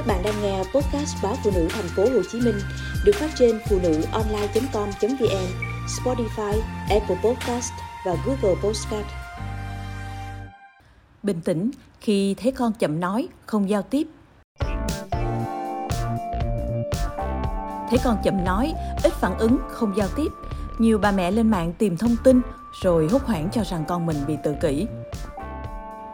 Các bạn đang nghe podcast báo phụ nữ thành phố Hồ Chí Minh được phát trên phụ nữ online.com.vn, Spotify, Apple Podcast và Google Podcast. Bình tĩnh khi thấy con chậm nói, không giao tiếp. Thấy con chậm nói, ít phản ứng, không giao tiếp. Nhiều bà mẹ lên mạng tìm thông tin rồi hốt hoảng cho rằng con mình bị tự kỷ.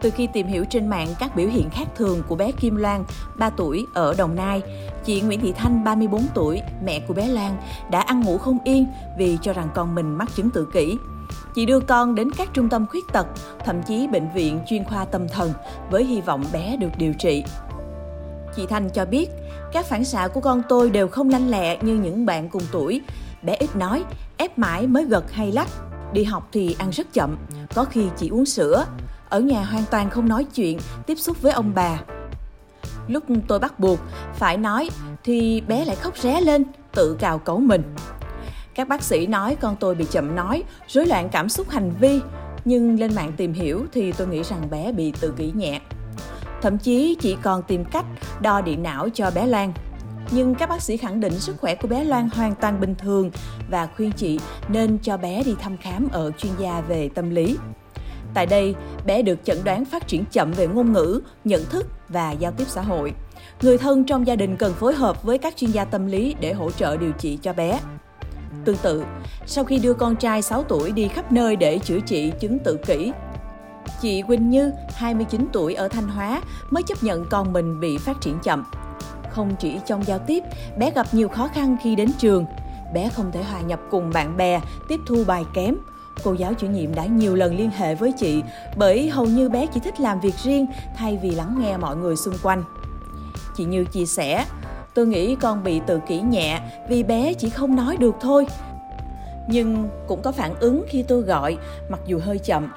Từ khi tìm hiểu trên mạng các biểu hiện khác thường của bé Kim Loan, 3 tuổi, ở Đồng Nai, chị Nguyễn Thị Thanh, 34 tuổi, mẹ của bé Lan, đã ăn ngủ không yên vì cho rằng con mình mắc chứng tự kỷ. Chị đưa con đến các trung tâm khuyết tật, thậm chí bệnh viện chuyên khoa tâm thần với hy vọng bé được điều trị. Chị Thanh cho biết, các phản xạ của con tôi đều không lanh lẹ như những bạn cùng tuổi. Bé ít nói, ép mãi mới gật hay lắc. Đi học thì ăn rất chậm, có khi chỉ uống sữa, ở nhà hoàn toàn không nói chuyện, tiếp xúc với ông bà. Lúc tôi bắt buộc phải nói thì bé lại khóc ré lên, tự cào cấu mình. Các bác sĩ nói con tôi bị chậm nói, rối loạn cảm xúc hành vi, nhưng lên mạng tìm hiểu thì tôi nghĩ rằng bé bị tự kỷ nhẹ. Thậm chí chỉ còn tìm cách đo điện não cho bé Loan. Nhưng các bác sĩ khẳng định sức khỏe của bé Loan hoàn toàn bình thường và khuyên chị nên cho bé đi thăm khám ở chuyên gia về tâm lý. Tại đây, bé được chẩn đoán phát triển chậm về ngôn ngữ, nhận thức và giao tiếp xã hội. Người thân trong gia đình cần phối hợp với các chuyên gia tâm lý để hỗ trợ điều trị cho bé. Tương tự, sau khi đưa con trai 6 tuổi đi khắp nơi để chữa trị chứng tự kỷ, chị Quỳnh Như, 29 tuổi ở Thanh Hóa mới chấp nhận con mình bị phát triển chậm. Không chỉ trong giao tiếp, bé gặp nhiều khó khăn khi đến trường. Bé không thể hòa nhập cùng bạn bè, tiếp thu bài kém, Cô giáo chủ nhiệm đã nhiều lần liên hệ với chị bởi hầu như bé chỉ thích làm việc riêng thay vì lắng nghe mọi người xung quanh. Chị Như chia sẻ, tôi nghĩ con bị tự kỷ nhẹ vì bé chỉ không nói được thôi. Nhưng cũng có phản ứng khi tôi gọi, mặc dù hơi chậm.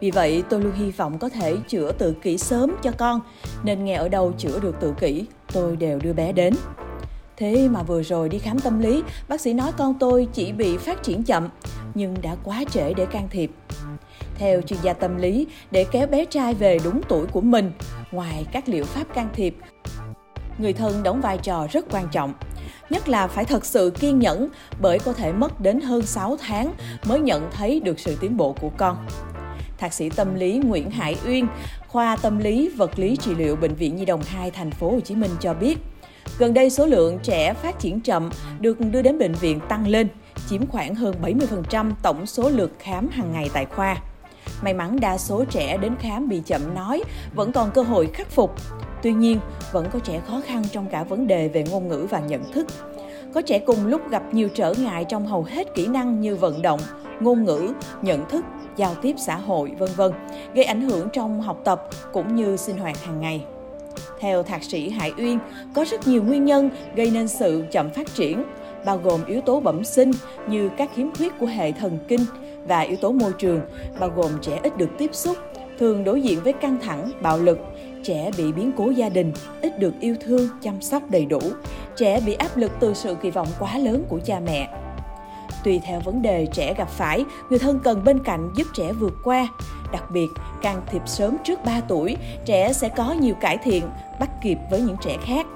Vì vậy tôi luôn hy vọng có thể chữa tự kỷ sớm cho con, nên nghe ở đâu chữa được tự kỷ, tôi đều đưa bé đến. Thế mà vừa rồi đi khám tâm lý, bác sĩ nói con tôi chỉ bị phát triển chậm, nhưng đã quá trễ để can thiệp. Theo chuyên gia tâm lý, để kéo bé trai về đúng tuổi của mình, ngoài các liệu pháp can thiệp, người thân đóng vai trò rất quan trọng. Nhất là phải thật sự kiên nhẫn bởi có thể mất đến hơn 6 tháng mới nhận thấy được sự tiến bộ của con. Thạc sĩ tâm lý Nguyễn Hải Uyên, khoa tâm lý vật lý trị liệu bệnh viện Nhi đồng 2 thành phố Hồ Chí Minh cho biết, gần đây số lượng trẻ phát triển chậm được đưa đến bệnh viện tăng lên chiếm khoảng hơn 70% tổng số lượt khám hàng ngày tại khoa. May mắn đa số trẻ đến khám bị chậm nói vẫn còn cơ hội khắc phục. Tuy nhiên, vẫn có trẻ khó khăn trong cả vấn đề về ngôn ngữ và nhận thức. Có trẻ cùng lúc gặp nhiều trở ngại trong hầu hết kỹ năng như vận động, ngôn ngữ, nhận thức, giao tiếp xã hội, vân vân, gây ảnh hưởng trong học tập cũng như sinh hoạt hàng ngày. Theo thạc sĩ Hải Uyên, có rất nhiều nguyên nhân gây nên sự chậm phát triển, bao gồm yếu tố bẩm sinh như các khiếm khuyết của hệ thần kinh và yếu tố môi trường, bao gồm trẻ ít được tiếp xúc, thường đối diện với căng thẳng, bạo lực, trẻ bị biến cố gia đình, ít được yêu thương, chăm sóc đầy đủ, trẻ bị áp lực từ sự kỳ vọng quá lớn của cha mẹ. Tùy theo vấn đề trẻ gặp phải, người thân cần bên cạnh giúp trẻ vượt qua. Đặc biệt, can thiệp sớm trước 3 tuổi, trẻ sẽ có nhiều cải thiện, bắt kịp với những trẻ khác.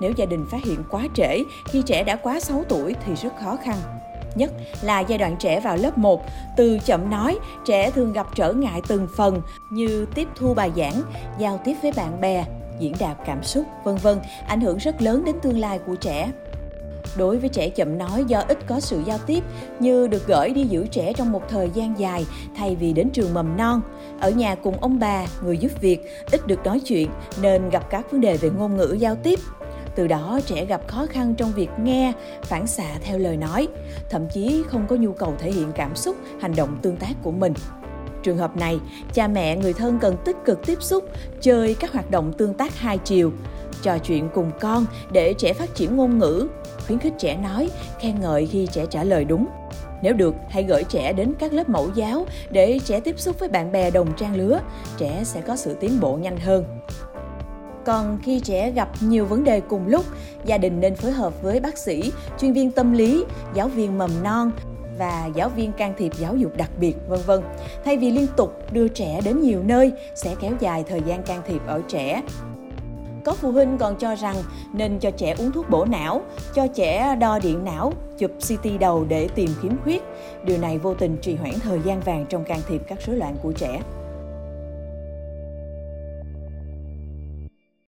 Nếu gia đình phát hiện quá trễ khi trẻ đã quá 6 tuổi thì rất khó khăn. Nhất là giai đoạn trẻ vào lớp 1, từ chậm nói, trẻ thường gặp trở ngại từng phần như tiếp thu bài giảng, giao tiếp với bạn bè, diễn đạt cảm xúc, vân vân, ảnh hưởng rất lớn đến tương lai của trẻ. Đối với trẻ chậm nói do ít có sự giao tiếp như được gửi đi giữ trẻ trong một thời gian dài thay vì đến trường mầm non, ở nhà cùng ông bà, người giúp việc, ít được nói chuyện nên gặp các vấn đề về ngôn ngữ giao tiếp, từ đó trẻ gặp khó khăn trong việc nghe phản xạ theo lời nói thậm chí không có nhu cầu thể hiện cảm xúc hành động tương tác của mình trường hợp này cha mẹ người thân cần tích cực tiếp xúc chơi các hoạt động tương tác hai chiều trò chuyện cùng con để trẻ phát triển ngôn ngữ khuyến khích trẻ nói khen ngợi khi trẻ trả lời đúng nếu được, hãy gửi trẻ đến các lớp mẫu giáo để trẻ tiếp xúc với bạn bè đồng trang lứa, trẻ sẽ có sự tiến bộ nhanh hơn. Còn khi trẻ gặp nhiều vấn đề cùng lúc, gia đình nên phối hợp với bác sĩ, chuyên viên tâm lý, giáo viên mầm non và giáo viên can thiệp giáo dục đặc biệt vân vân. Thay vì liên tục đưa trẻ đến nhiều nơi sẽ kéo dài thời gian can thiệp ở trẻ. Có phụ huynh còn cho rằng nên cho trẻ uống thuốc bổ não, cho trẻ đo điện não, chụp CT đầu để tìm khiếm khuyết. Điều này vô tình trì hoãn thời gian vàng trong can thiệp các rối loạn của trẻ.